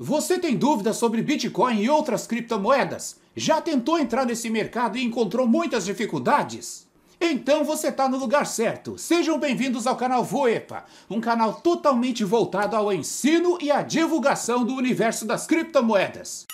Você tem dúvidas sobre Bitcoin e outras criptomoedas? Já tentou entrar nesse mercado e encontrou muitas dificuldades? Então você está no lugar certo. Sejam bem-vindos ao canal Voepa, um canal totalmente voltado ao ensino e à divulgação do universo das criptomoedas.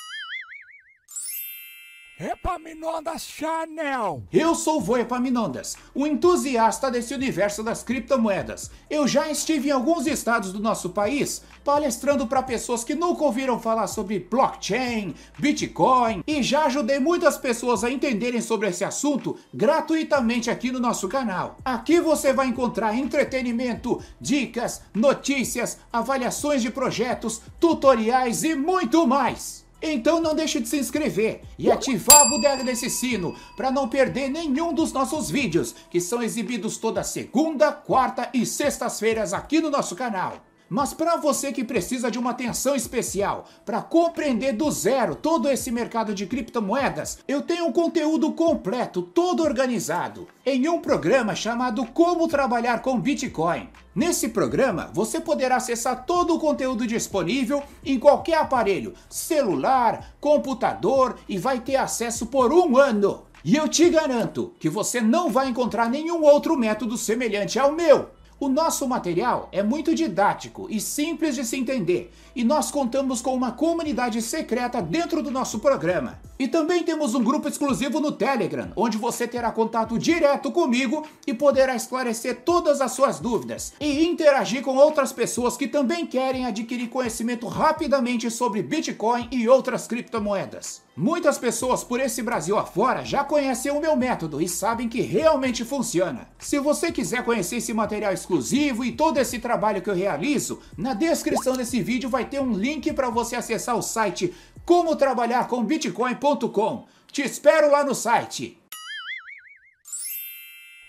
Epaminondas Chanel. Eu sou o Epaminondas, um entusiasta desse universo das criptomoedas. Eu já estive em alguns estados do nosso país palestrando para pessoas que nunca ouviram falar sobre blockchain, Bitcoin e já ajudei muitas pessoas a entenderem sobre esse assunto gratuitamente aqui no nosso canal. Aqui você vai encontrar entretenimento, dicas, notícias, avaliações de projetos, tutoriais e muito mais. Então não deixe de se inscrever e ativar a bodega desse sino para não perder nenhum dos nossos vídeos que são exibidos toda segunda, quarta e sextas-feiras aqui no nosso canal. Mas para você que precisa de uma atenção especial para compreender do zero todo esse mercado de criptomoedas, eu tenho um conteúdo completo, todo organizado, em um programa chamado Como Trabalhar com Bitcoin. Nesse programa, você poderá acessar todo o conteúdo disponível em qualquer aparelho, celular, computador e vai ter acesso por um ano. E eu te garanto que você não vai encontrar nenhum outro método semelhante ao meu. O nosso material é muito didático e simples de se entender, e nós contamos com uma comunidade secreta dentro do nosso programa. E também temos um grupo exclusivo no Telegram, onde você terá contato direto comigo e poderá esclarecer todas as suas dúvidas e interagir com outras pessoas que também querem adquirir conhecimento rapidamente sobre Bitcoin e outras criptomoedas. Muitas pessoas por esse Brasil afora já conhecem o meu método e sabem que realmente funciona. Se você quiser conhecer esse material exclusivo e todo esse trabalho que eu realizo, na descrição desse vídeo vai ter um link para você acessar o site como trabalhar com bitcoin.com. Te espero lá no site.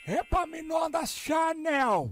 Epaminondas Chanel.